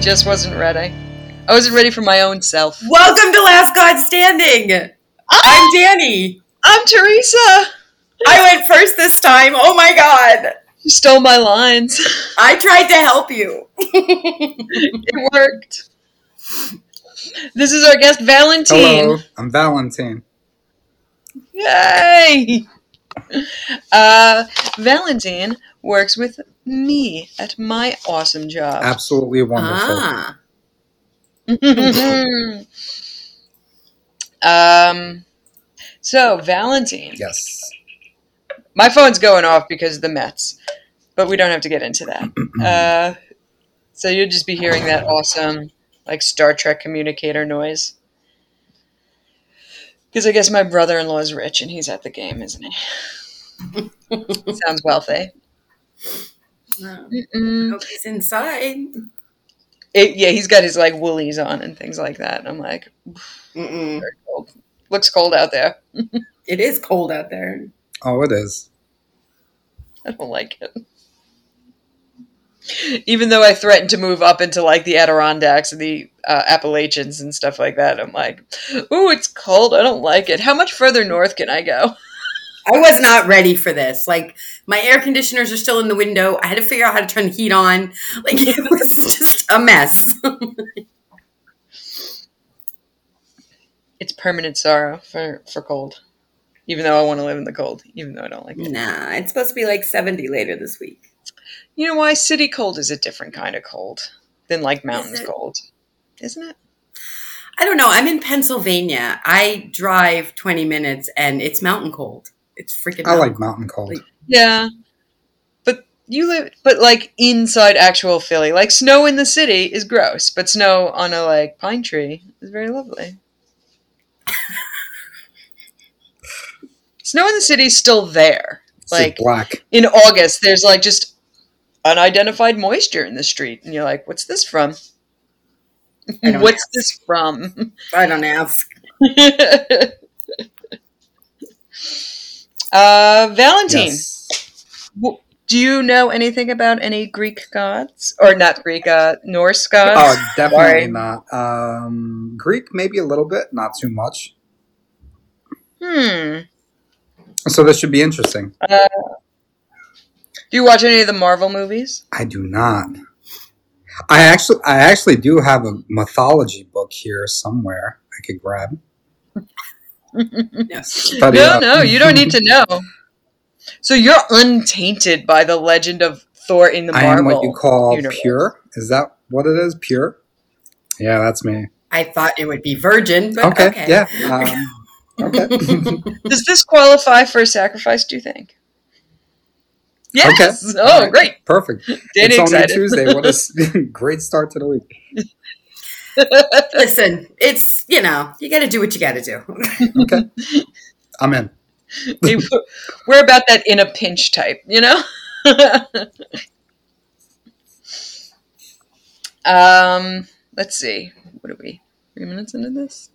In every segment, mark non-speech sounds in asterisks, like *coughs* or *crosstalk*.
just wasn't ready. I wasn't ready for my own self. Welcome to Last God Standing. I'm Danny. I'm Teresa. I went first this time. Oh my god. You stole my lines. *laughs* I tried to help you. it worked. This is our guest, Valentine. Hello, I'm Valentine. Yay! Uh, Valentine works with me at my awesome job. Absolutely wonderful. Ah. *laughs* um, so Valentine. Yes. My phone's going off because of the Mets, but we don't have to get into that. *clears throat* uh, so you'll just be hearing that awesome, like Star Trek communicator noise. Because I guess my brother-in-law is rich and he's at the game, isn't he? *laughs* Sounds wealthy. Mm-mm. Hope he's inside. It, yeah, he's got his like woolies on and things like that. And I'm like, cold. Looks cold out there. *laughs* It is cold out there. Oh, it is. I don't like it. Even though I threatened to move up into like the Adirondacks and the uh, Appalachians and stuff like that, I'm like, ooh, it's cold. I don't like it. How much further north can I go? *laughs* I was not ready for this. Like my air conditioners are still in the window. I had to figure out how to turn the heat on. Like *laughs* it was just a mess. It's permanent sorrow for for cold. Even though I want to live in the cold, even though I don't like it. nah, it's supposed to be like 70 later this week. You know why? City cold is a different kind of cold than like mountains it? cold, isn't it? I don't know. I'm in Pennsylvania. I drive 20 minutes and it's mountain cold. It's freaking I like mountain cold. Like- Yeah. But you live but like inside actual Philly. Like snow in the city is gross, but snow on a like pine tree is very lovely. snow in the city is still there. It's Like black. in August there's like just unidentified moisture in the street and you're like, what's this from? *laughs* What's ask. this from? I don't ask. *laughs* uh Valentine. Yes. W- Do you know anything about any Greek gods or not Greek, uh, Norse gods? Oh, definitely Sorry. not. Um, Greek, maybe a little bit, not too much. Hmm. So this should be interesting. Uh, do you watch any of the Marvel movies? I do not. I actually, I actually do have a mythology book here somewhere I could grab. No. Study no, up. no, you don't need to know. So you're untainted by the legend of Thor in the I am what you call universe. pure. Is that what it is? Pure? Yeah, that's me. I thought it would be virgin, but Okay, okay. yeah. Um, okay. *laughs* Does this qualify for a sacrifice? Do you think? Yes. Okay. Oh, All right. great. Perfect. Danny it's only. Tuesday. What a *laughs* s- *laughs* great start to the week. Listen, it's, you know, you got to do what you got to do. Okay. I'm in. Hey, We're about that in a pinch type, you know? *laughs* um, let's see. What are we? Three minutes into this?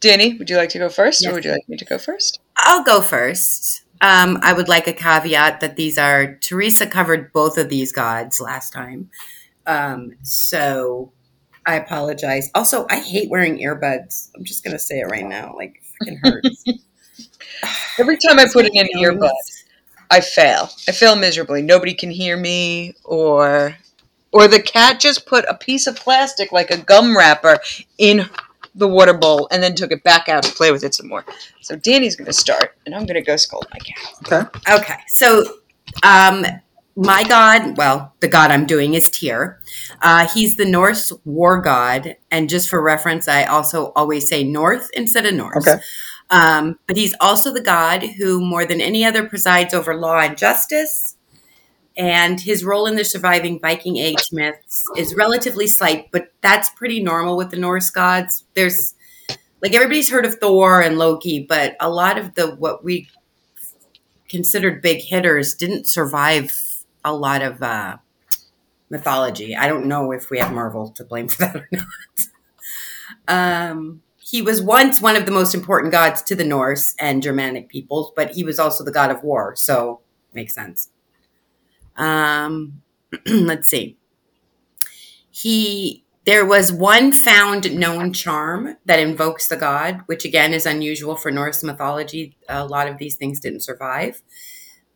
Danny, would you like to go first Yes. or would you like me to go first? I'll go first. Um, I would like a caveat that these are, Teresa covered both of these gods last time. Um, so I apologize. Also, I hate wearing earbuds. I'm just going to say it right now. Like, it freaking hurts. *laughs* *sighs* Every time I put in an Feelings. earbud, I fail. I fail miserably. Nobody can hear me or or the cat just put a piece of plastic like a gum wrapper in the water bowl and then took it back out to play with it some more. So Danny's going to start and I'm going to go scold my cat. Okay. Okay, so um, my god, well, the god I'm doing is Tyr. Uh, he's the Norse war god, and just for reference, I also always say North instead of Norse. Okay. Um, but he's also the god who, more than any other, presides over law and justice. And his role in the surviving Viking Age myths is relatively slight, but that's pretty normal with the Norse gods. There's like everybody's heard of Thor and Loki, but a lot of the what we considered big hitters didn't survive a lot of uh, mythology. I don't know if we have Marvel to blame for *laughs* that or not. um, he was once one of the most important gods to the Norse and Germanic peoples, but he was also the god of war, so makes sense. Um, *clears throat* let's see. he there was one found known charm that invokes the god, which again is unusual for Norse mythology. A lot of these things didn't survive.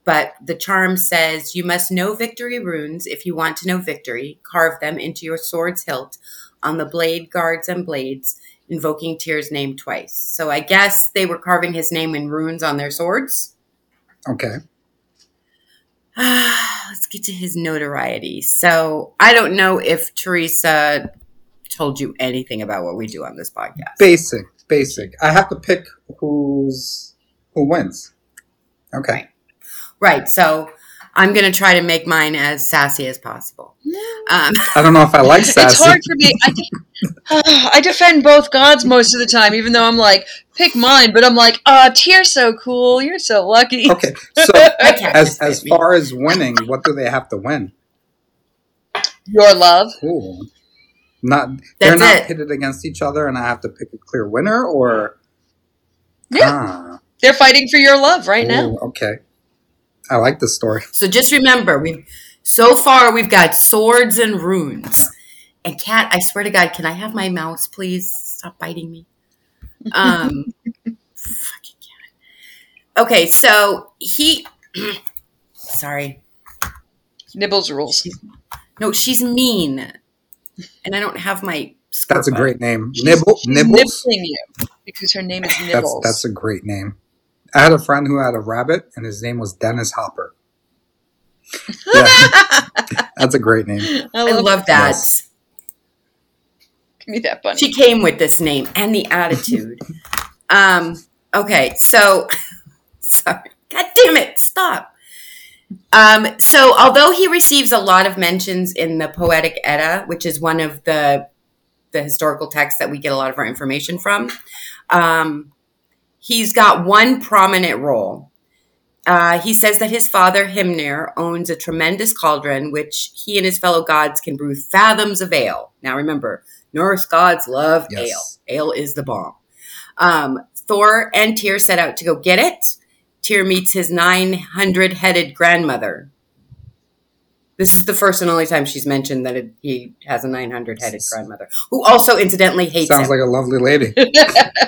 But the charm says you must know victory runes if you want to know victory. Carve them into your sword's hilt on the blade guards and blades, invoking Tyr's name twice. So I guess they were carving his name in runes on their swords. Okay. *sighs* Let's get to his notoriety. So I don't know if Teresa told you anything about what we do on this podcast. Basic, basic. I have to pick who's who wins. Okay. Right. Right. So I'm going to try to make mine as sassy as possible. Um, *laughs* I don't know if I like sassy. It's hard for me. I, de- *sighs* I defend both gods most of the time, even though I'm like, pick mine, but I'm like, ah, Tyr's so cool. You're so lucky. Okay. *laughs* So as as far as winning, what do they have to win? Your love. Cool. Not they're That's not it. pitted against each other, and I have to pick a clear winner, or Yeah. Ah, They're fighting for your love right now. okay. I like this story. So just remember, we so far we've got swords and runes. And cat, I swear to God, can I have my mouse, please? Stop biting me. Um, *laughs* fucking cat. Okay, so he. *clears throat* sorry, Nibbles rules. no, she's mean, and I don't have my. That's a Scarpa. great name. She's- Nibble, she's Nibbles. nibbling you because her name is That's Nibbles. that's a great name. I had a friend who had a rabbit, and his name was Dennis Hopper. *laughs* Yeah, that's a great name. I I love, love that. Yes. Give me that bunny. She came with this name and the attitude. *laughs* um, okay, so *laughs* sorry. God damn it, stop. Um, so although he receives a lot of mentions in the Poetic Edda, which is one of the the historical texts that we get a lot of our information from, um, he's got one prominent role. Uh, he says that his father Himnir owns a tremendous cauldron, which he and his fellow gods can brew fathoms of ale. Now remember, Norse gods love Yes. ale. Ale is the bomb. Um, Thor and Tyr set out to go get it. Tyr meets his 900 headed grandmother. This is the first and only time she's mentioned that it, he has a 900 headed grandmother, who also incidentally hates Sounds him. like a lovely lady.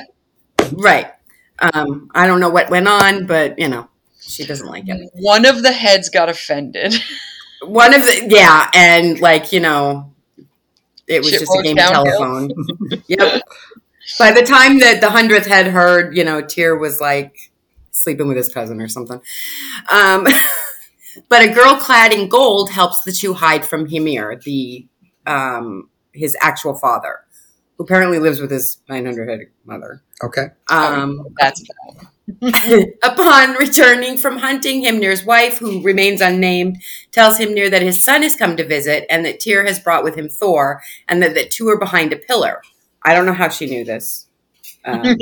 *laughs* right. Um, I don't know what went on, but you know, she doesn't like it. One of the heads got offended. *laughs* One of the yeah, and like you know, it was Shit just a game of telephone. *laughs* *laughs* yep. By the time that the hundredth had heard, you know, Tyr was like sleeping with his cousin or something. Um, but a girl clad in gold helps the two hide from Hymir, the um, his actual father, who apparently lives with his nine hundred headed mother. Okay. Um, That's *laughs* Upon returning from hunting, Himnir's wife, who remains unnamed, tells Himnir that his son has come to visit and that Tyr has brought with him Thor and that the two are behind a pillar. I don't know how she knew this. Um,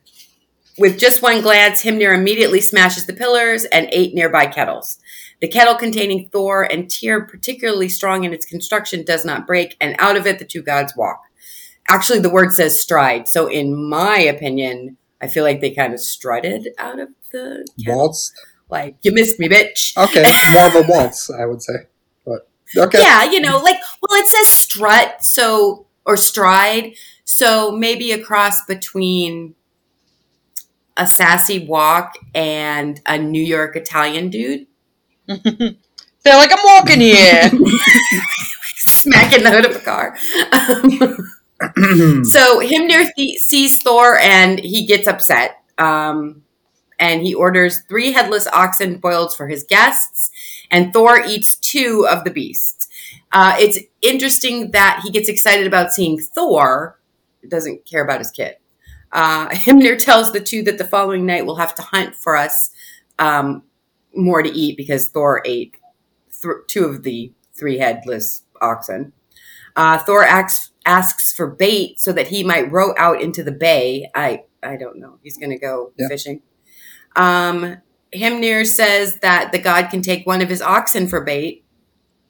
*laughs* with just one glance, Himnir immediately smashes the pillars and eight nearby kettles. The kettle containing Thor and Tyr, particularly strong in its construction, does not break, and out of it the two gods walk. Actually, the word says stride, so in my opinion, I feel like they kind of strutted out of the. Waltz. Like, you missed me, bitch. Okay, *laughs* more of a waltz, I would say. But okay. Yeah, you know, like, well, it says strut, so, or stride, so maybe a cross between a sassy walk and a New York Italian dude *laughs* They're like, I'm walking here. *laughs* smacking the hood of a car. Um, *clears throat* so Himnir th- sees Thor and he gets upset. Um, and he orders three headless oxen boiled for his guests, and Thor eats two of the beasts. Uh, it's interesting that he gets excited about seeing Thor, doesn't care about his kid. Uh, *laughs* Himnir tells the two that the following night we'll have to hunt for us um, more to eat because Thor ate th- two of the three headless oxen. Uh, Thor asks, asks for bait so that he might row out into the bay. I I don't know. He's going to go Yeah. fishing. Um, Himnir says that the god can take one of his oxen for bait,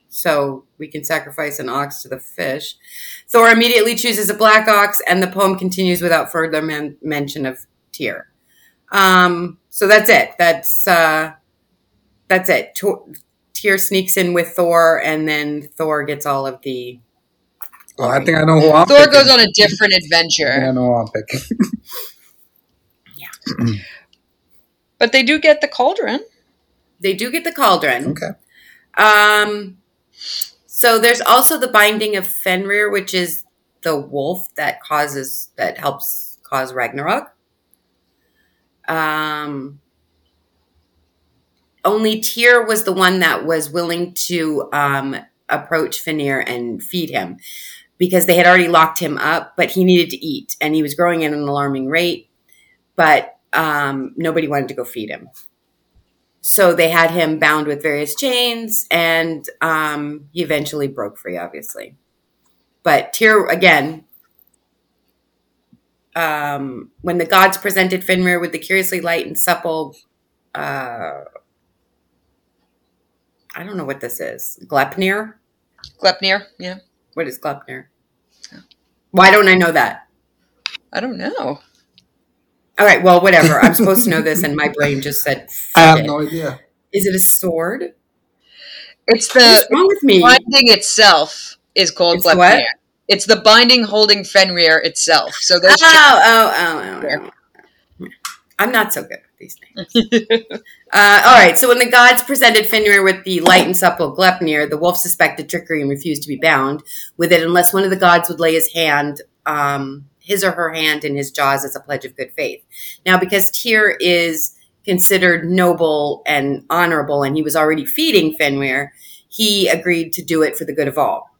so we can sacrifice an ox to the fish. Thor immediately chooses a black ox, and the poem continues without further men- mention of Tyr. Um, so that's it. That's uh, that's it. Tyr sneaks in with Thor, and then Thor gets all of the Well, I think I know who I'm Thor picking. goes on a different I think I adventure, know who I'm picking. *laughs* but they do get the cauldron. They do get the cauldron. Okay. Um, so there's also the binding of Fenrir, which is the wolf that causes that helps cause Ragnarok. Um, only Tyr was the one that was willing to um, approach Fenrir and feed him because they had already locked him up, but he needed to eat and he was growing at an alarming rate. But um, nobody wanted to go feed him so they had him bound with various chains and um, he eventually broke free obviously but Tyr again um, when the gods presented Fenrir with the curiously light and supple uh, I don't know what this is Gleipnir Gleipnir, yeah. What is Gleipnir why don't I know that I don't know. all right well whatever I'm supposed to know this and my brain just said I have it." no idea. is it a sword It's what's the wrong with me binding itself is called It's Gleipnir. what? It's the binding holding Fenrir itself. So there's oh, oh, oh, oh, oh. I'm not so good with these. *laughs* Uh, all right, so when the gods presented Fenrir with the light and supple Gleipnir, the wolf suspected trickery and refused to be bound with it unless one of the gods would lay his hand, um, his or her hand in his jaws as a pledge of good faith. Now, because Tyr is considered noble and honorable, and he was already feeding Fenrir, he agreed to do it for the good of all.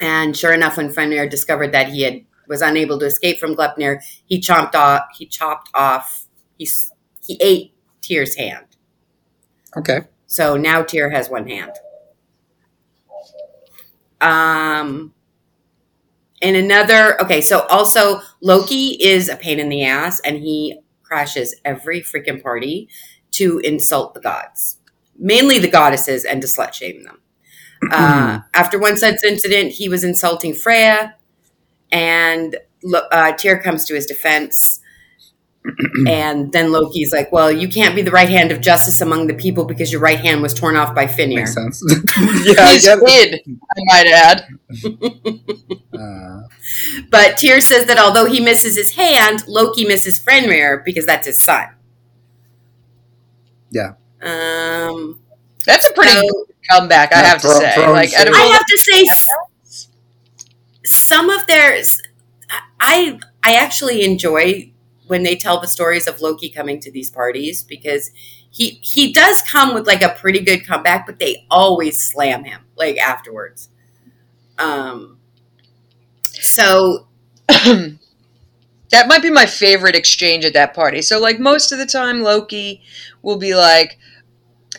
And sure enough, when Fenrir discovered that he had was unable to escape from Gleipnir, he chopped off. He chopped off. He he ate Tyr's hand. Okay. So now Tyr has one hand. Um, and another. Okay, so also Loki is a pain in the ass, and he crashes every freaking party to insult the gods, mainly the goddesses, and to slut shame them. Uh, *clears throat* after one such incident, he was insulting Freya, and uh, Tyr comes to his defense. And then Loki's like, "Well, you can't be the right hand of justice among the people because your right hand was torn off by Fenrir." Makes sense. *laughs* yeah, I He's get it. hid, I might add. *laughs* Uh, But Tyr says that although he misses his hand, Loki misses Fenrir because that's his son. Yeah. Um, That's a pretty so- good comeback, I have to say. Like, him out of I have to say, some of their, I I actually enjoy when they tell the stories of Loki coming to these parties because he he does come with like a pretty good comeback, but they always slam him like afterwards. Um. So *clears throat* that might be my favorite exchange at that party. So, like, most of the time, Loki will be like,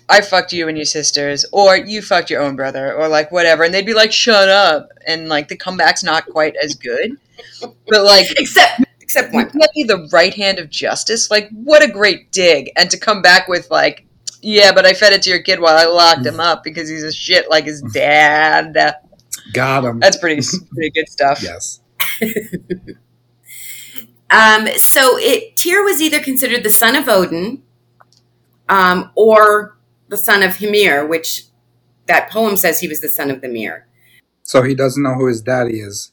I fucked you and your sisters, or you fucked your own brother, or like whatever. And they'd be like, shut up. And like, the comeback's not quite as good. But like, *laughs* except except you one. can't be the right hand of justice. Like, what a great dig. And to come back with, like, yeah, but I fed it to your kid while I locked him up because he's a shit like his *laughs* dad. got him. That's pretty, *laughs* pretty good stuff. Yes. *laughs* Um, so it Tyr was either considered the son of Odin, um, or the son of Hymir, which that poem says he was the son of the Mir. So he doesn't know who his daddy is.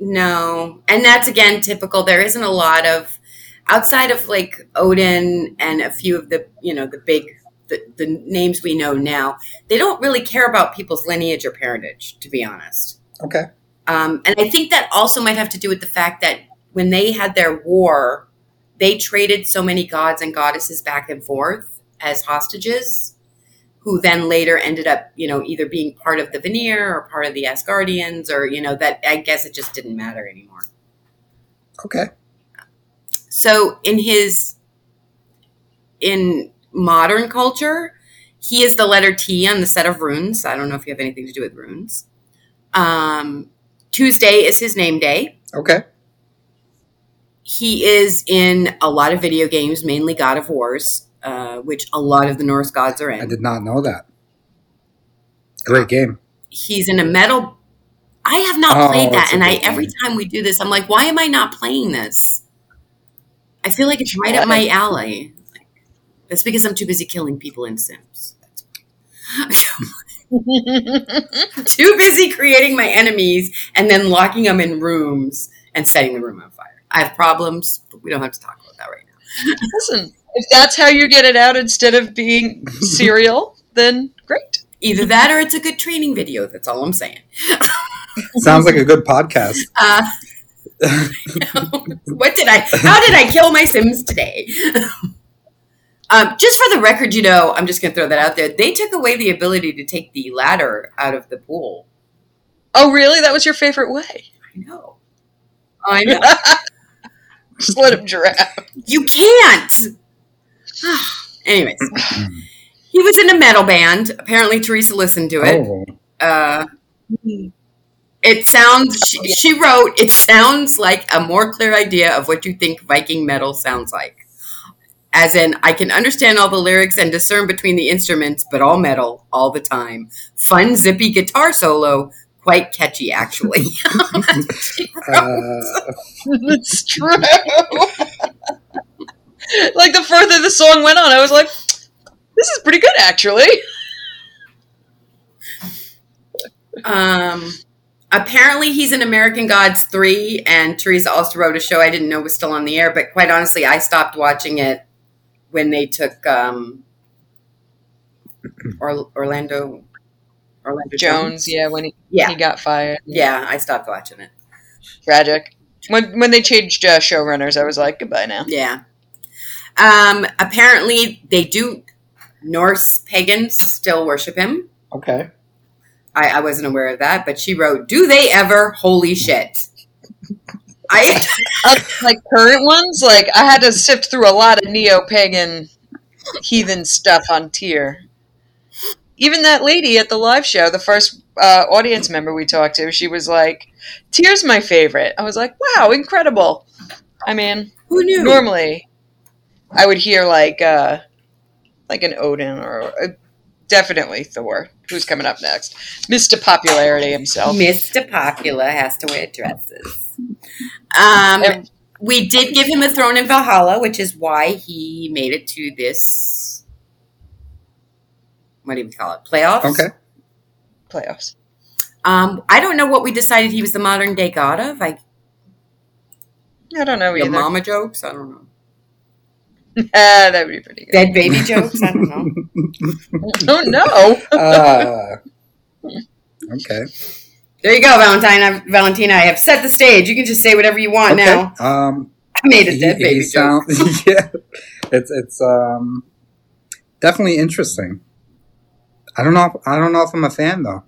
No, and that's again typical. There isn't a lot of outside of like Odin and a few of the you know the big the, the names we know now. They don't really care about people's lineage or parentage, to be honest. Okay. Um, and I think that also might have to do with the fact that when they had their war, they traded so many gods and goddesses back and forth as hostages, who then later ended up, you know, either being part of the Vanir or part of the Asgardians, or you know, that I guess it just didn't matter anymore. Okay. So in his in modern culture, he is the letter T on the set of runes. I don't know if you have anything to do with runes. Um, Tuesday is his name day. Okay. He is in a lot of video games, mainly God of Wars, uh, which a lot of the Norse gods are in. I did not know that. Great game. He's in a metal. I have not Oh, played that, and I good every time we do this, I'm like, why am I not playing this? I feel like it's right up my alley. Like, That's because I'm too busy killing people in Sims. That's *laughs* Too busy creating my enemies and then locking them in rooms and setting the room on fire. I have problems, but we don't have to talk about that right now. Listen, if that's how you get it out instead of being *laughs* serial, then great. Either that or it's a good training video. That's all I'm saying. *laughs* Sounds like a good podcast. *laughs* Uh, what did I? How did I kill my Sims today? um, just for the record, you know, I'm just going to throw that out there. They took away the ability to take the ladder out of the pool. Oh, really? That was your favorite way? I know. I know. Just let him drown. You can't. *sighs* Anyways, *clears throat* he was in a metal band. Apparently, Teresa listened to it. Oh, Uh, it sounds. She, she wrote. It sounds like a more clear idea of what you think Viking metal sounds like. As in, I can understand all the lyrics and discern between the instruments, but all metal, all the time. Fun, zippy guitar solo, quite catchy, actually. *laughs* *laughs* uh, It's true. *laughs* *laughs* like the further the song went on, I was like, this is pretty good, actually. Um, apparently, he's in American Gods 3, and Teresa also wrote a show I didn't know was still on the air, but quite honestly, I stopped watching it when they took um, *clears throat* or- Orlando. Orlando Jones, yeah, when he, Yeah. he got fired. Yeah, I stopped watching it. Tragic. When when they changed uh, showrunners, I was like, goodbye now. Yeah. Um, apparently, they do. Norse pagans still worship him. okay. I, I wasn't aware of that, but she wrote, "Do they ever? Holy shit!" *laughs* I Uh, like current ones, like I had to sift through a lot of neo pagan heathen stuff on Tyr. Even that lady at the live show, the first uh, audience member we talked to, she was like, "Tyr's my favorite." I was like, "Wow, incredible!" I mean, who knew? normally I would hear like uh, like an Odin or uh, definitely Thor, who's coming up next, Mister Popularity himself. Mr. Popular has to wear dresses. Um, And- we did give him a throne in Valhalla, which is why he made it to this. What do you call it? Playoffs. Okay. Playoffs. Um, I don't know what we decided he was the modern day god of. Like I don't know your either. mama jokes. I don't know. *laughs* That would be pretty good. Dead baby jokes. I don't know. *laughs* Oh no! Uh, okay. There you go, Valentine. I, Valentina. I have set the stage. You can just say whatever you want okay. now. Um, I made a dead he baby joke. sound- *laughs* yeah, it's it's um definitely interesting. I don't know. If, I don't know if I'm a fan though.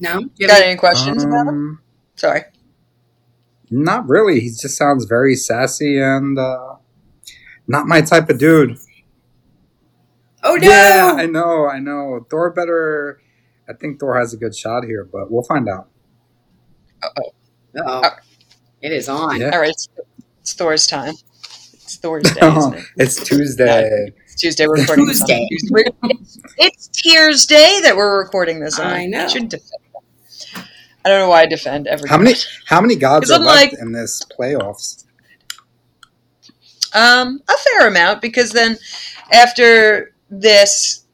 No, you Got any questions about him? Um, Sorry. Not really. He just sounds very sassy and uh, not my type of dude. oh no! Yeah, I know. I know. Thor better. I think Thor has a good shot here, but we'll find out. Uh-oh. Uh, it is on. Yeah. All right, it's, it's Thor's time. It's Thor's day, *laughs* isn't it? it's Tuesday. It's Tuesday. We're recording this on Tuesday. Tuesday. *laughs* It's, it's Tyr's Day that we're recording this on. I know. should defend. them. I don't know why I defend every. How many? How many gods 'Cause are I'm left like- in this playoffs? Um, a fair amount because then after this,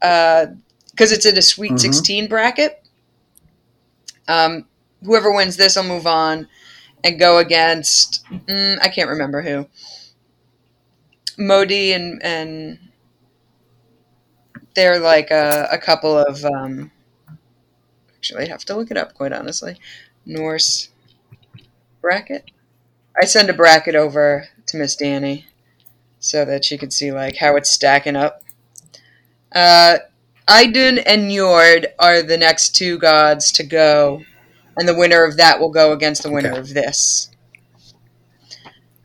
because it's in a Sweet Mhm. 16 bracket, um, whoever wins this will move on and go against, mm, I can't remember who. Modi and, and they're like a, a couple of, um, actually, I have to look it up quite honestly. Norse bracket. I send a bracket over to Miss Danny so that she could see like how it's stacking up. Uh, Idun and Njord are the next two gods to go, and the winner of that will go against the winner Okay. of this.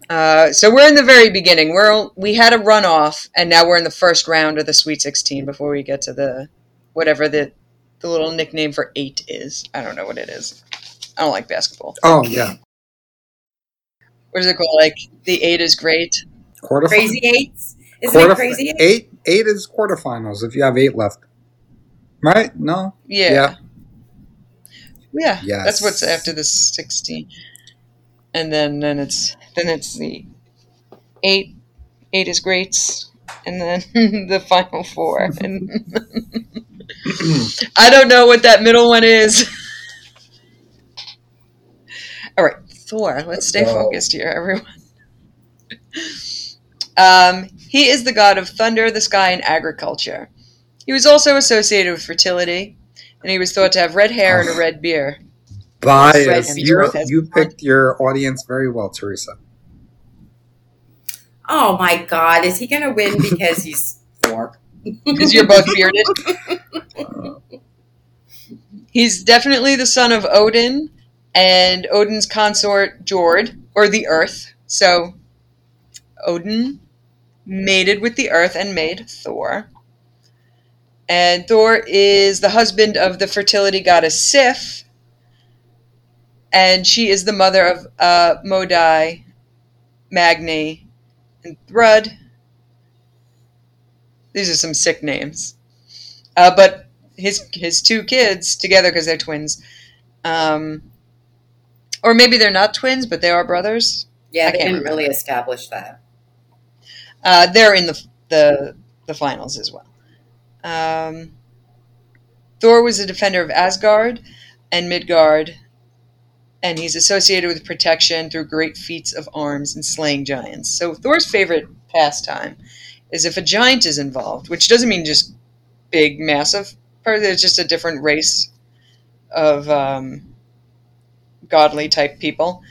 Uh, so we're in the very beginning. We're we had a runoff, and now we're in the first round of the Sweet Sixteen before we get to the whatever the the little nickname for eight is. I don't know what it is. I don't like basketball. Oh yeah, What is it called? Like the eight is great. quarter Crazy eights. Isn't quarter it crazy eights? eight. Eight is quarterfinals if you have eight left. Right? No. Yeah. Yeah. Yeah. Yes. That's what's after the sixteen. And then then it's then it's the eight eight is greats and then *laughs* the final four. And *laughs* I don't know what that middle one is. *laughs* All right, Thor. Let's stay Go. focused here, everyone. *laughs* Um, he is the god of thunder, the sky, and agriculture. He was also associated with fertility, and he was thought to have red hair and a red beard. Bias. You, you picked your audience very well, Teresa. Oh my God, is he going to win because he's *laughs* Thor? because you're both bearded. *laughs* He's definitely the son of Odin and Odin's consort Jord, or the Earth. So Odin mated with the Earth and made Thor. And Thor is the husband of the fertility goddess Sif, and she is the mother of uh, Magni, and Thrud. These are some sick names. Uh, but his his two kids together because they're twins, um, or maybe they're not twins, but they are brothers. Yeah, I they can't didn't really establish that. Uh, they're in the the the finals as well. Um, Thor was a defender of Asgard and Midgard, and he's associated with protection through great feats of arms and slaying giants. So Thor's favorite pastime is if a giant is involved, which doesn't mean just big, massive. Part it's just a different race of um, godly type people.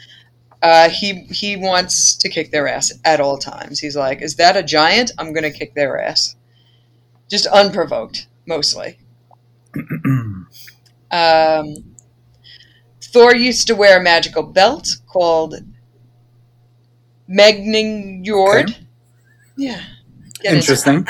Uh, he he wants to kick their ass at all times. He's like, "Is that a giant? I'm gonna kick their ass." Just unprovoked, mostly. *clears throat* Um, Thor used to wear a magical belt called Megingjord. Okay. Yeah. Get. Interesting.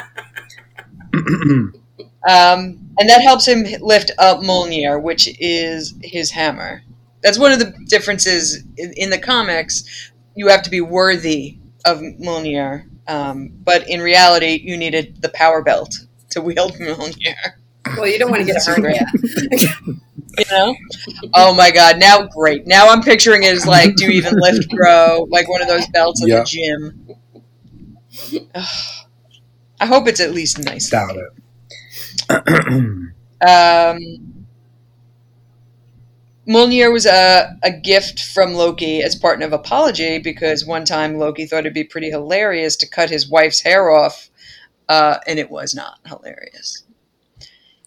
Um, and that helps him lift up Mjolnir, which is his hammer. That's one of the differences in, in the comics. You have to be worthy of Mjolnir, um, but in reality, you needed the power belt to wield Mjolnir. Well, you don't want to get a This is hernia. You know? Oh my god! Now, great. Now I'm picturing it as like, do you even lift, bro? Like one of those belts in Yeah. the gym. I hope it's at least nice. Doubt it. *clears throat* Um, Mjolnir was a, a gift from Loki as part of apology because one time Loki thought it'd be pretty hilarious to cut his wife's hair off, uh, and it was not hilarious.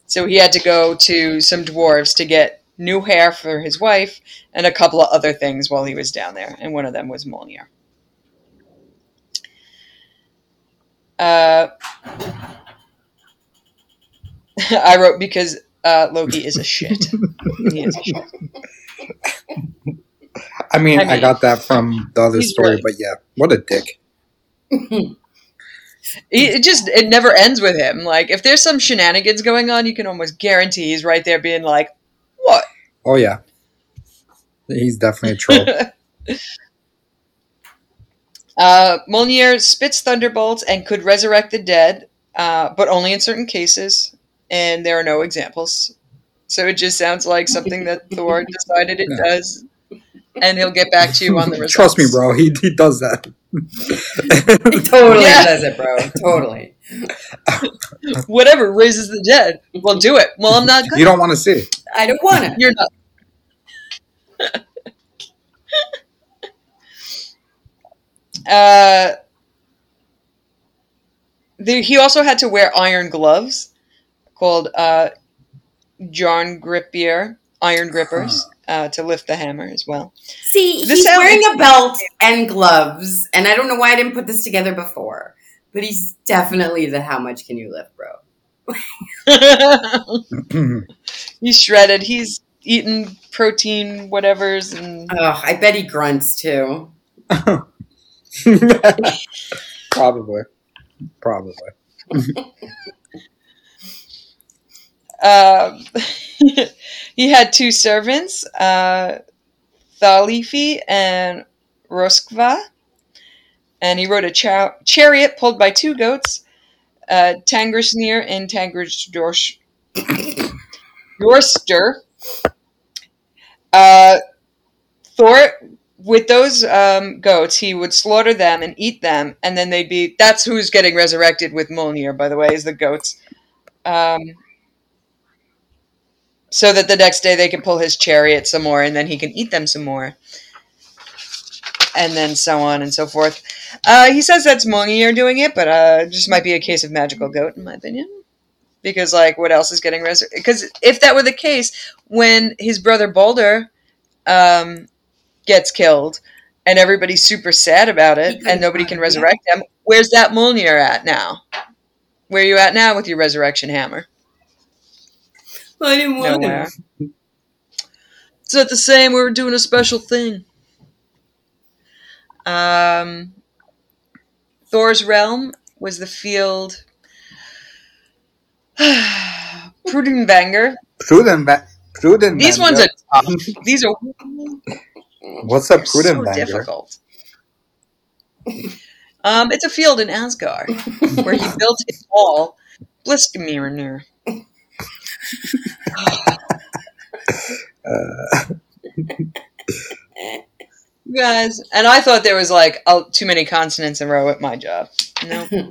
So he had to go to some dwarves to get new hair for his wife and a couple of other things while he was down there, and one of them was Mjolnir. Uh, *laughs* I wrote because uh, Loki is a shit. *laughs* he is a shit. I mean, I I, got that from the other story, really- but yeah, what a dick. It just it never ends with him. Like if there's some shenanigans going on, you can almost guarantee he's right there being like, "What?" Oh yeah, he's definitely a troll. *laughs* Uh, Mjolnir spits thunderbolts and could resurrect the dead, uh, but only in certain cases, and there are no examples. So it just sounds like something that Thor decided it Yeah. does, and he'll get back to you on the results. *laughs* Trust me, bro. He he does that. He totally Yeah. does it, bro. Totally. *laughs* Whatever raises the dead, we'll do it. Well, I'm not good. *laughs* you don't want to see. it. I don't want it. You're not. uh, the, he also had to wear iron gloves called uh, Jarngreipr, iron grippers, uh, to lift the hammer as well. See, This he's sounds- wearing a belt and gloves, and I don't know why I didn't put this together before. But he's definitely the how much can you lift, bro? *laughs* *clears throat* he's shredded. He's eating protein whatevers and Oh, I bet he grunts too. *laughs* Probably. Probably. *laughs* Um, *laughs* he had two servants, uh, Thjalfi and Roskva, and he rode a cha- chariot pulled by two goats, uh, Tangrisnir and Tangrisdorsh. Yorster. Uh, Thor, with those um, goats, he would slaughter them and eat them, and then they'd be. That's who's getting resurrected with Mjolnir, by the way, is the goats. Um, so that the next day they can pull his chariot some more, and then he can eat them some more, and then so on and so forth. Uh, he says that's Mongir doing it, but uh, just might be a case of magical goat, in my opinion. Because like, what else is getting resurrected? Because if that were the case, when his brother Balder um, gets killed, and everybody's super sad about it, and nobody can resurrect him, where's that Mjolnir at now? Where are you at now with your resurrection hammer? I didn't want Nowhere. him. It's not the same. We were doing a special thing. Um, Thor's realm was the field. *sighs* Prudenvanger. Prudent, va- prudent. These ones are tough. These are What's a so prudent difficult. Um, it's a field in Asgard where he *laughs* built his wall, Bliskmirnir. Uh, *laughs* You guys, and I thought there was like oh, too many consonants in a row at my job. No, *laughs*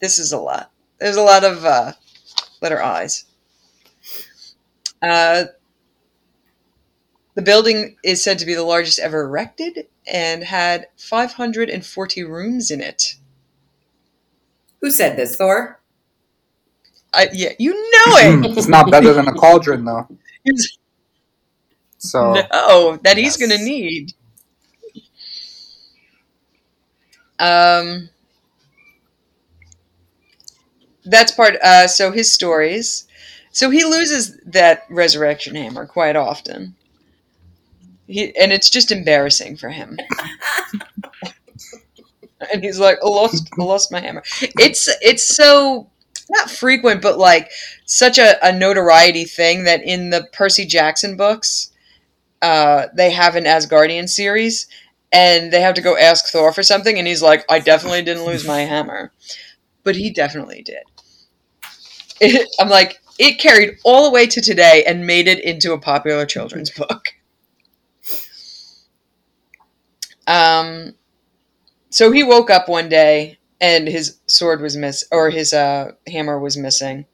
this is a lot. There's a lot of uh, letter I's. Uh, the building is said to be the largest ever erected and had 540 rooms in it. Who said this, Thor? I, yeah, you know it. it's not better than a *laughs* cauldron, though. So no, that he's going to need. Um, that's part. Uh, so his stories. So he loses that resurrection hammer quite often. He and it's just embarrassing for him. *laughs* and he's like, "I lost, I lost my hammer." It's it's so not frequent, but like such a, a notoriety thing that in the Percy Jackson books, uh, they have an Asgardian series, and they have to go ask Thor for something, and he's like, "I definitely didn't lose my hammer," but he definitely did. It, *laughs* I'm like, it carried all the way to today and made it into a popular children's book. *laughs* Um, so he woke up one day and his sword was miss or his uh, hammer was missing,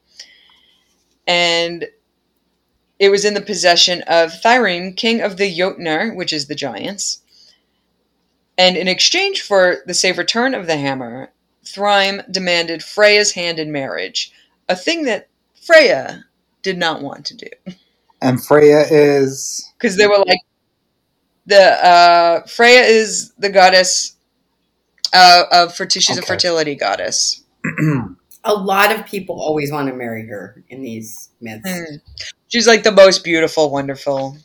and it was in the possession of Thyrene, king of the Jotnar, which is the giants. And in exchange for the safe return of the hammer, Thrym demanded Freya's hand in marriage, a thing that Freya did not want to do. and Freya is Because they were like, the uh, Freya is the goddess uh, of fer- she's a fertility goddess. *clears throat* A lot of people always want to marry her in these myths. Hmm. She's like the most beautiful, wonderful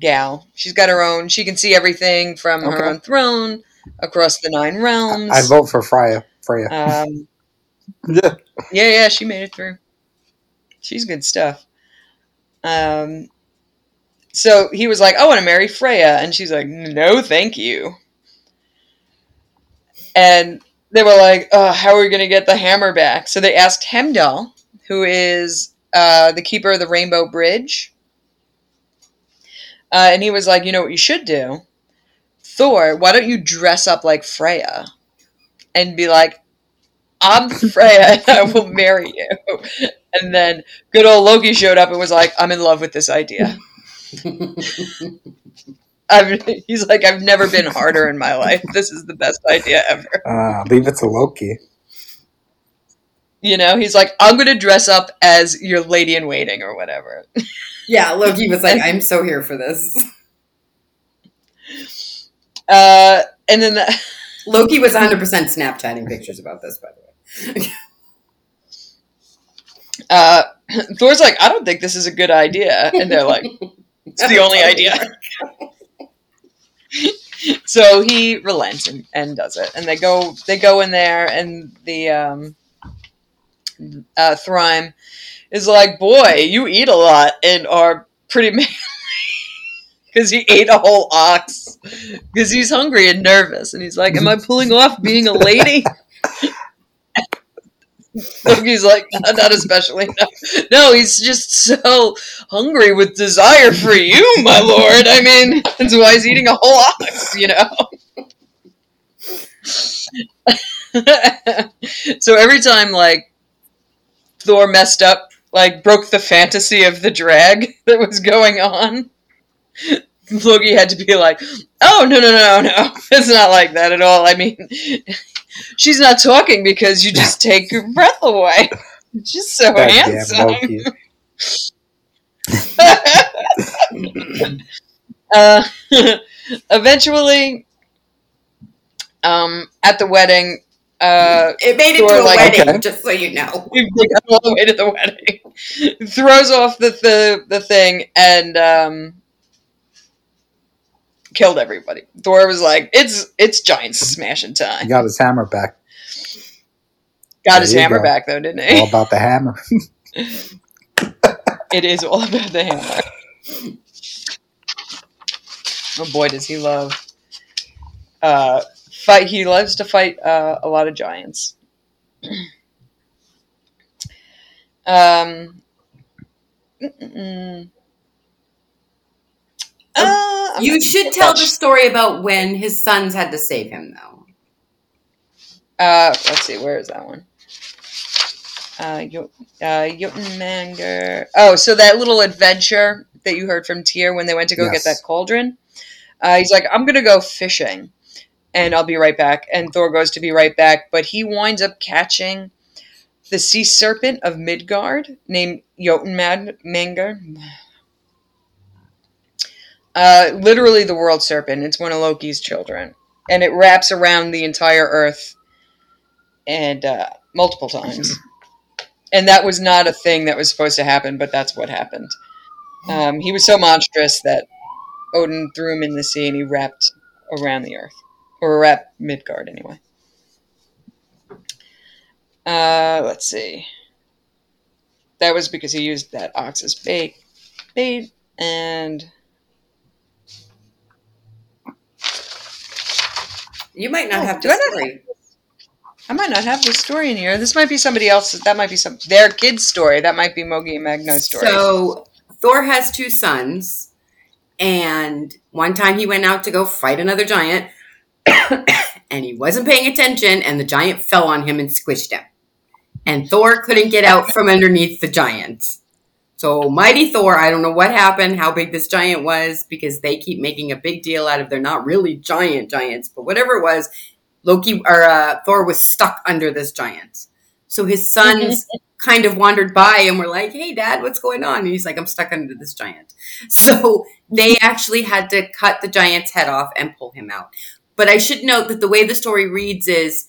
gal. She's got her own. She can see everything from her own throne across the nine realms. I vote for Freya. Freya. Um, *laughs* yeah. yeah, yeah, she made it through. She's good stuff. Um, so he was like, "I want to marry Freya," and she's like, "No, thank you." And they were like, uh, "How are we going to get the hammer back?" So they asked Heimdall, who is uh, the keeper of the Rainbow Bridge, uh, and he was like, "You know what you should do, Thor? Why don't you dress up like Freya and be like, I'm *laughs* Freya and I will marry you. And then good old Loki showed up and was like, I'm in love with this idea. *laughs* I've, he's like, I've never been harder in my life. This is the best idea ever. Uh, leave it to Loki. You know, he's like, I'm going to dress up as your lady in waiting or whatever. yeah, Loki was like, *laughs* I'm so here for this. Uh, and then the, *laughs* Loki was 100% Snapchatting pictures about this, by the way. *laughs* uh, Thor's like, I don't think this is a good idea. And they're like, it's the only idea. *laughs* so he relents and, and does it. And they go they go in there and the um uh Thrym is like boy you eat a lot and are pretty manly. *laughs* Because he ate a whole ox. Because he's hungry and nervous. And he's like am i pulling off being a lady Loki's like, *laughs* "No, not especially. No. no, he's just so hungry with desire for you, my lord. I mean, that's why he's eating a whole ox, you know? *laughs* so every time, like, Thor messed up like broke the fantasy of the drag *laughs* that was going on. Loki had to be like, "Oh no no no no, it's not like that at all. I mean, she's not talking because you just take your breath away. *laughs* She's so That damn handsome." Loki. *laughs* uh, *laughs* eventually, um, at the wedding, uh, It made it Thor, to a like- wedding, Okay. just so you know. they got all the way to the wedding, throws off the the, the thing, and um, killed everybody. Thor was like, "It's it's giant smashing time." He time." got his hammer back. Got his There you hammer go. back though, didn't he? All about the hammer. *laughs* *laughs* It is all about the hammer. Oh boy, does he love uh, fight! He loves to fight uh, a lot of giants. *clears throat* um. mm-mm. Uh, I'm You should tell the story about when his sons had to save him, though. Uh, let's see, where is that one? Uh, Yo- uh, Jormungandr. Oh, so that little adventure that you heard from Tyr when they went to go Yes. get that cauldron. Uh, he's like, I'm gonna go fishing, and I'll be right back. And Thor goes to be right back, but he winds up catching the sea serpent of Midgard named Jormungandr. Uh, literally the world serpent. It's one of Loki's children, and it wraps around the entire Earth and uh, multiple times. *laughs* And that was not a thing that was supposed to happen, but that's what happened. Um, he was so monstrous that Odin threw him in the sea and he wrapped around the earth. Or wrapped Midgard, anyway. Uh, let's see. That was because he used that ox as bait. Bait, and You might not Oh, have do the I not story. I might not have this story in here. This might be somebody else's. That might be some their kid's story. That might be Modi and Magni's story. So Thor has two sons, and one time he went out to go fight another giant, *coughs* and he wasn't paying attention, and the giant fell on him and squished him. And Thor couldn't get out from underneath the giant. So mighty Thor, I don't know what happened, how big this giant was, because they keep making a big deal out of they're not really giant giants, but whatever it was, Loki or uh, Thor was stuck under this giant. So his sons *laughs* kind of wandered by and were like, "Hey, Dad, what's going on?" And he's like, "I'm stuck under this giant." *laughs* So they actually had to cut the giant's head off and pull him out. But I should note that the way the story reads is,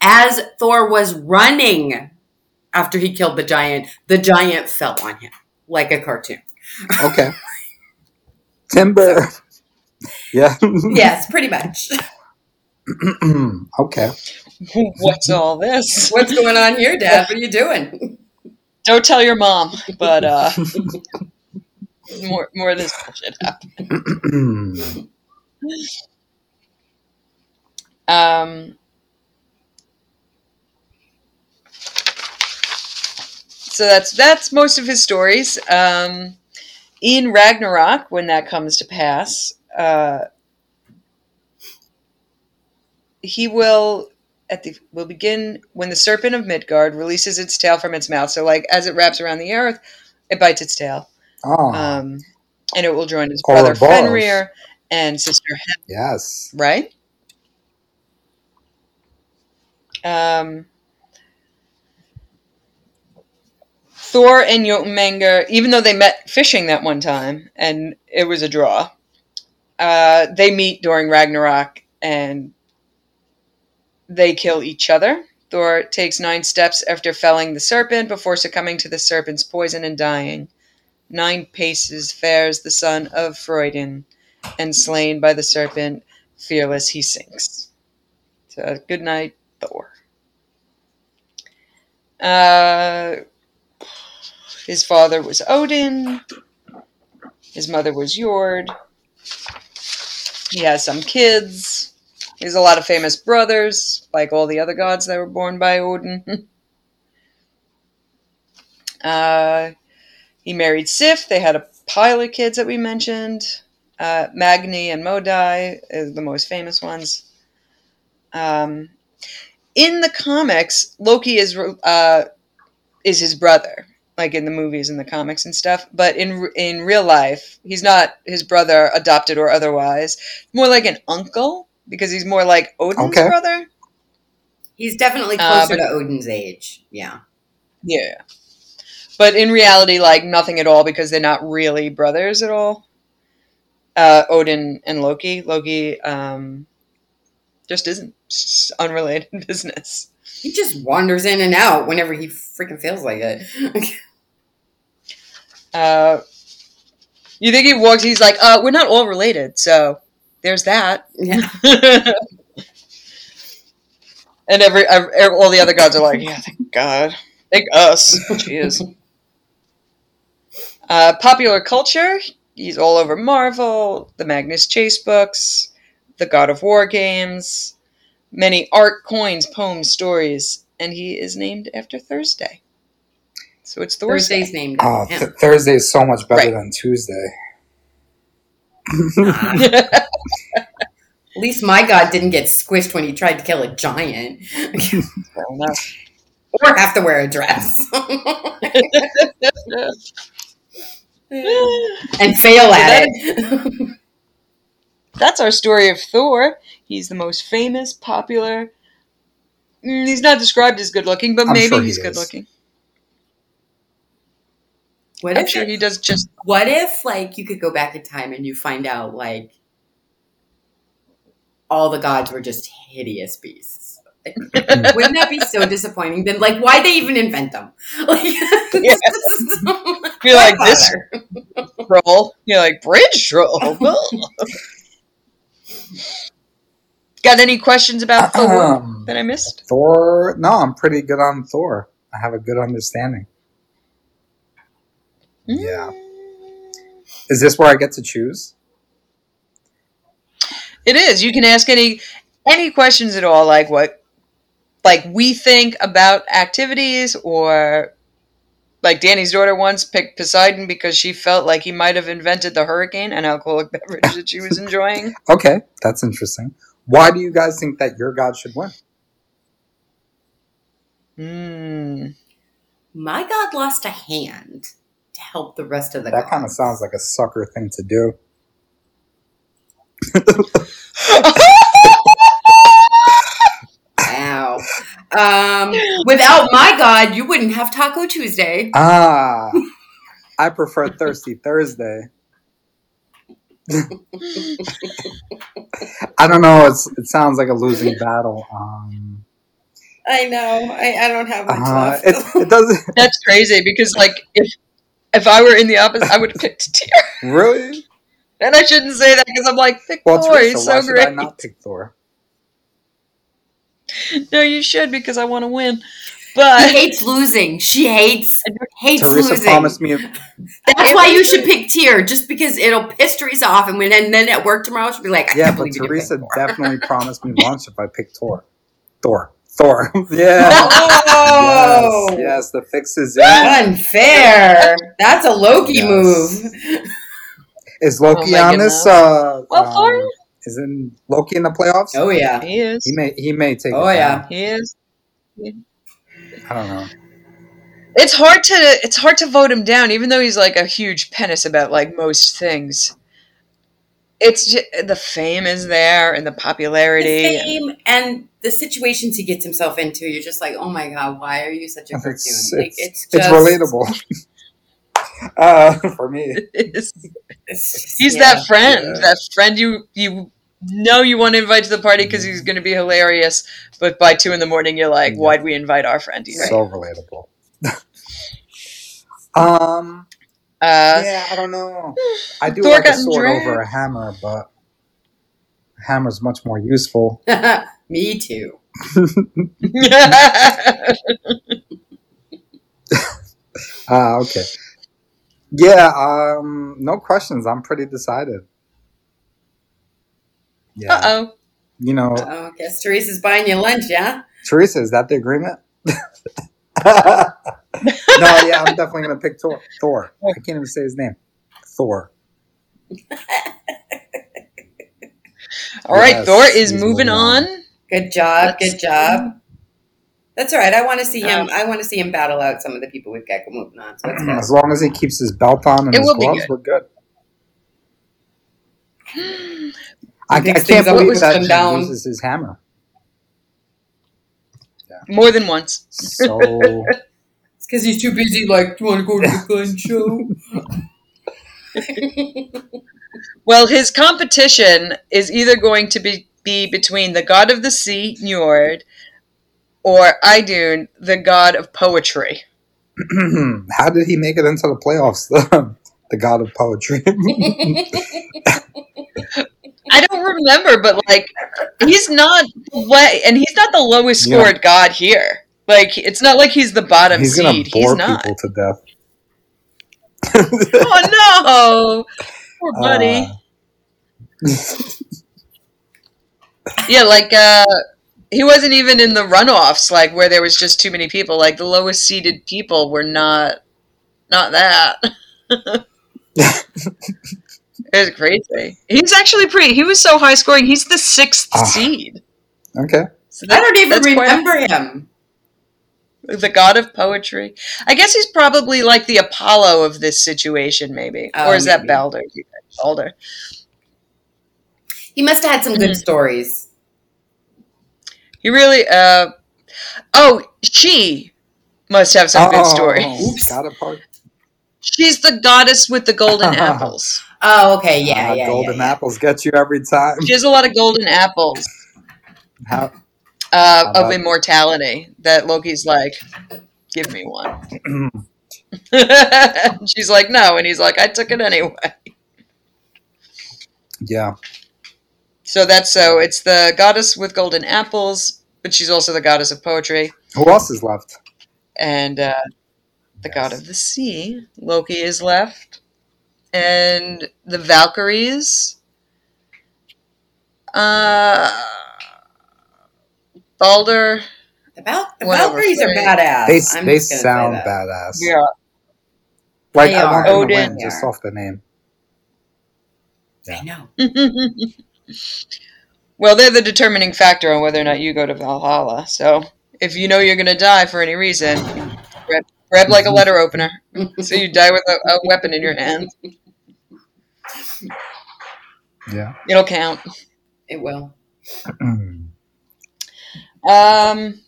as Thor was running after he killed the giant, the giant fell on him like a cartoon. Okay. *laughs* Timber. Yeah. *laughs* yes, pretty much. *clears throat* okay. What's all this? What's going on here, Dad? What are you doing? Don't tell your mom, but uh, more more of this bullshit happened. *clears throat* Um, so that's that's most of his stories. Um, in Ragnarok, when that comes to pass, uh, he will at the will begin when the serpent of Midgard releases its tail from its mouth. So, like as it wraps around the earth, it bites its tail, oh, um, and it will join his Or brother. Fenrir and sister yes. right? Um, Thor and Jormungandr, even though they met fishing that one time and it was a draw, uh, they meet during Ragnarok and they kill each other. Thor takes nine steps after felling the serpent before succumbing to the serpent's poison and dying. Nine paces fares the son of Fjorgyn, and slain by the serpent, fearless he sinks. So, good night, Thor. Uh, his father was Odin. His mother was Jord. He has some kids. He has a lot of famous brothers, like all the other gods that were born by Odin. *laughs* uh, he married Sif. They had a pile of kids that we mentioned. Uh, Magni and Modi is the most famous ones. Um, in the comics, Loki is uh, is his brother, like in the movies and the comics and stuff. But in in real life, he's not his brother, adopted or otherwise. More like an uncle because he's more like Odin's Okay. brother. He's definitely Uh, closer but- to Odin's age. Yeah. Yeah. But in reality, like nothing at all because they're not really brothers at all. Uh, Odin and Loki. Loki um, just isn't It's unrelated *laughs* business. He just wanders in and out whenever he freaking feels like it. *laughs* Uh, you think he walks? He's like, uh, we're not all related, so there's that. yeah. *laughs* and every, every all the other gods are like, yeah, thank God, thank us. Jeez. *laughs* Uh, popular culture. He's all over Marvel, the Magnus Chase books, the God of War games, many art, coins, poems, stories, and he is named after Thursday. So it's Thursday. Thursday's named Oh, after th- Thursday is so much better Right. than Tuesday. At least my god didn't get squished when he tried to kill a giant. Fair enough. or have to wear a dress. *laughs* and fail at it. That's our story of Thor. He's the most famous, popular. Mm, He's not described as good looking, but I'm maybe sure he's is. good looking. what I'm if sure he does just. what if like you could go back in time and you find out like all the gods were just hideous beasts? *laughs* Wouldn't that be so disappointing? Then like why they even invent them? *laughs* Like Yeah. *laughs* You're like this troll. You're like bridge troll. Got any questions about Thor Um, that I missed? Thor? No, I'm pretty good on Thor. I have a good understanding. Yeah. Is this where I get to choose? It is. You can ask any any questions at all, like what, like we think about activities, or like Danny's daughter once picked Poseidon because she felt like he might have invented the hurricane and alcoholic *laughs* beverage that she was enjoying. Okay, that's interesting. Why do you guys think that your god should win? Hmm. My god lost a hand to help the rest of the That kind of sounds like a sucker thing to do. *laughs* *laughs* Wow. Um, without my god, you wouldn't have Taco Tuesday. Ah, I prefer Thirsty Thursday. *laughs* I don't know. It's it sounds like a losing battle. Um, I know. I, I don't have much uh, left. it, it doesn't *laughs* That's crazy because like if if I were in the opposite, I would have picked Tyr. really. And I shouldn't say that because I'm like, pick Well, Thor. Teresa, He's why so should I great. not pick Thor? *laughs* No, you should because I want to win. she But hates losing. She hates hates Teresa losing. promised me. That's why you should pick Tyr, just because it'll piss Teresa off, and when and then at work tomorrow she'll be like, I Yeah, can't but believe you Teresa didn't definitely *laughs* promised me lunch if I picked Thor. Thor. Thor. *laughs* yeah. Oh, Yes, yes, the fix is in. unfair. That's a Loki Yes. move. Is Loki Oh my on this? goodness. Uh, Well, um, Thor- is in Loki in the playoffs? Oh yeah. he is. He may he may take. Oh, yeah. down. He is. I don't know. It's hard to it's hard to vote him down, even though he's like a huge penis about like most things. It's just, the fame is there and the The popularity. fame and the situations he gets himself into, you're just like, oh my god, why are you such a cartoon? It's, like, it's, it's it's relatable. *laughs* uh, for me. *laughs* It's- it's just- he's yeah. that friend, Yeah. that friend you you know you want to invite to the party because he's going to be hilarious, but by two in the morning you're like, Yeah. why'd we invite our friend here? So relatable. *laughs* um. Uh, yeah, I don't know. I do Thor like a sword dragged. over a hammer, but a hammer's much more useful. *laughs* Me too. *laughs* Ah, okay. Yeah, um, no questions. I'm pretty decided. Yeah, uh oh. you know, Oh, guess Teresa's buying you lunch, yeah? Teresa, is that the agreement? *laughs* no, yeah, I'm definitely gonna pick Thor. Thor. I can't even say his name. Thor. *laughs* All right, Yes, Thor is moving moving on. on. Good job, Let's- good job. That's all right. I want to see him. Um, I want to see him battle out some of the people we've got moving on. So. As long as he keeps his belt on and It his gloves, good. we're good. *gasps* I, I picks can't things up, believe that he down. uses his hammer. More than once. So *laughs* It's because he's too busy. Like, do you want to go to the gun show? *laughs* Well, his competition is either going to be, be between the god of the sea, Njord, or Idun, the god of poetry. *clears throat* how did he make it into the playoffs? The, *laughs* the god of poetry. *laughs* I don't remember, but like he's not way, and he's not the lowest Yeah. scored god here. Like it's not like he's the bottom he's gonna seed. bore He's not. people to death. Oh *laughs* no, poor buddy. Uh, yeah, like uh, he wasn't even in the runoffs. Like where there was just too many people. Like the lowest seeded people were not, not that. *laughs* It was crazy. He's actually pretty. He was so high scoring. He's the sixth Ah. seed. okay. So I don't even that's quite- remember him. the god of poetry. I guess he's probably like the Apollo of this situation, maybe. Oh, or is that. Balder? Balder. He must have had some good Mhm. stories. He really. uh Oh, she must have some good Oh, stories. God of poetry. She's the goddess with the golden *laughs* apples. Oh, okay, yeah, Ah, yeah, golden yeah, yeah. apples get you every time. She has a lot of golden apples How, uh, about- of immortality. That Loki's like, give me one. *clears throat* *laughs* She's like, no, and he's like, I took it anyway. yeah. So that's so it's the goddess with golden apples, but she's also the goddess of poetry Who else is left? and uh, the god of the sea. Loki is left, and the Valkyries. Uh, Balder. The, Val- the Valkyries are badass. They, I'm they just gonna say sound that. badass. Yeah. Like They I want are. them to Odin. win just off the name. I know. *laughs* well, they're the determining factor on whether or not you go to Valhalla. So if you know you're going to die for any reason, grab, grab like a letter opener. So you die with a, a weapon in your hand. Yeah. It'll count. It will. *clears throat* Um,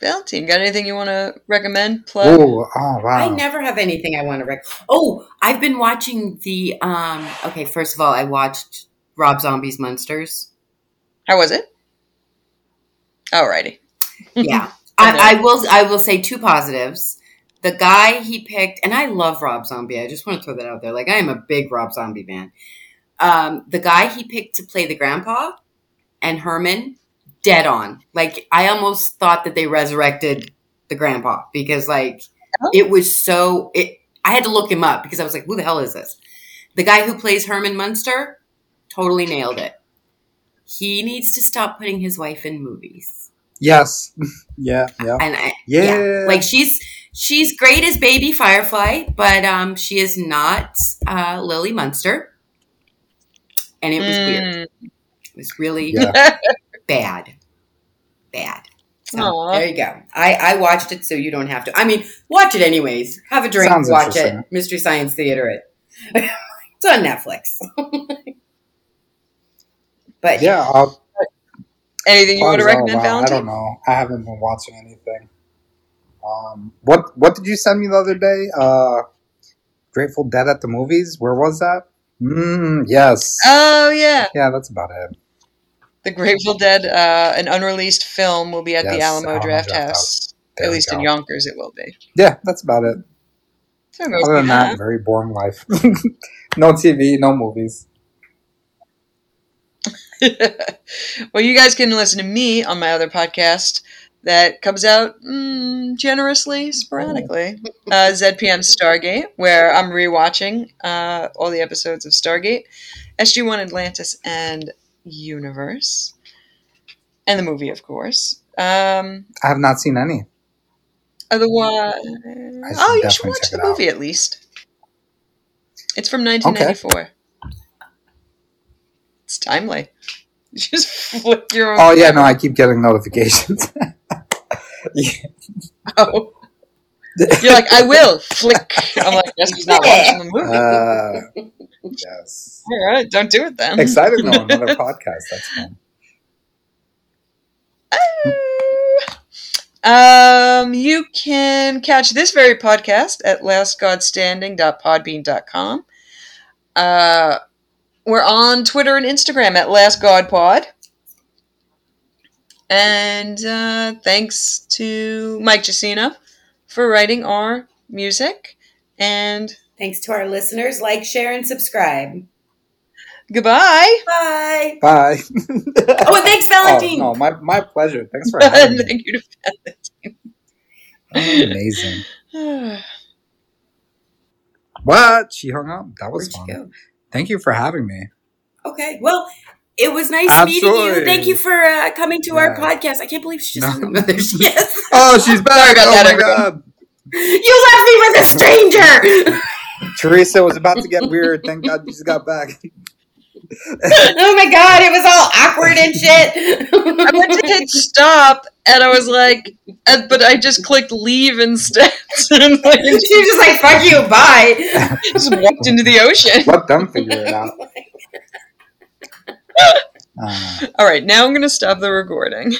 Valentine, got anything you want to recommend? Plug? oh, oh wow. I never have anything I want to recommend. Oh, I've been watching the. um Okay, first of all, I watched Rob Zombie's Monsters. How was it? Alrighty. Yeah, *laughs* I, I will. I will say two positives. The guy he picked, and I love Rob Zombie. I just want to throw that out there. Like I am a big Rob Zombie fan. Um, the guy he picked to play the grandpa and Herman, dead on. Like I almost thought that they resurrected the grandpa because like Oh. it was so. It. I had to look him up because I was like, who the hell is this? The guy who plays Herman Munster totally nailed it. He needs to stop putting his wife in movies. Yes. *laughs* yeah. Yeah. And I, Yeah. like she's she's great as baby Firefly, but um, she is not uh, Lily Munster, and it was weird. Mm. It was really Yeah. *laughs* bad, bad. So there you go. I I watched it, so you don't have to. I mean, watch it anyways. Have a drink, Sounds watch it. Mystery Science Theater. It. *laughs* it's on Netflix. But Yeah. I'll, Anything you want to recommend, wow, I Valentine? don't know. I haven't been watching anything. Um, what What did you send me the other day? Uh, Grateful Dead at the movies. Where was that? Mm, yes. Oh yeah, yeah, that's about it. the Grateful Dead, uh, an unreleased film, will be at the Alamo, Alamo Draft, Draft House. There At we least in. Yonkers, it will be. Yeah, that's about it. Other than that, very boring life. *laughs* no TV, no movies. *laughs* well, you guys can listen to me on my other podcast that comes out mm, generously, sporadically. *laughs* Uh, ZPM Stargate, where I'm rewatching uh, all the episodes of Stargate, SG1 Atlantis, and Universe. And the movie, of course. Um, I have not seen any. otherwise, oh, you should watch the it out. movie at least. It's from 1994. It's timely. *laughs* Just flick your own. Oh yeah, no, I keep getting notifications. *laughs* Oh. You're like, I will. Flick. I'm like, guess he's not watching the movie. Uh, yes. All right, don't do it then. Excited *laughs* though, another podcast. That's fun. Um, you can catch this very podcast at lastgodstanding.podbean.com. Uh, we're on Twitter and Instagram at Last God Pod. And uh, thanks to Mike Jacino for writing our music. And Thanks to our listeners. Like, share, and subscribe. goodbye. Bye. Bye. *laughs* Oh, and thanks, Valentine. Oh, no, my, my pleasure. Thanks for *laughs* having me. Thank you to Valentine. Amazing. *sighs* What? She hung up. That was Where'd you fun. Thank you for having me. Okay. Well, it was nice meeting you. Thank you for uh, coming to our podcast. I can't believe she's just No. hung up. There *laughs* she is. *laughs* Oh, she's back. Oh that, my god. You left me with a stranger. *laughs* Teresa was about to get weird. Thank God you just got back. Oh my god, it was all awkward and shit. I went to hit stop and I was like, uh, but I just clicked leave instead. *laughs* and like, *laughs* she was just like, "Fuck you, bye." *laughs* just walked into the ocean. Let them figure it out. Uh, All right, now I'm going to stop the recording.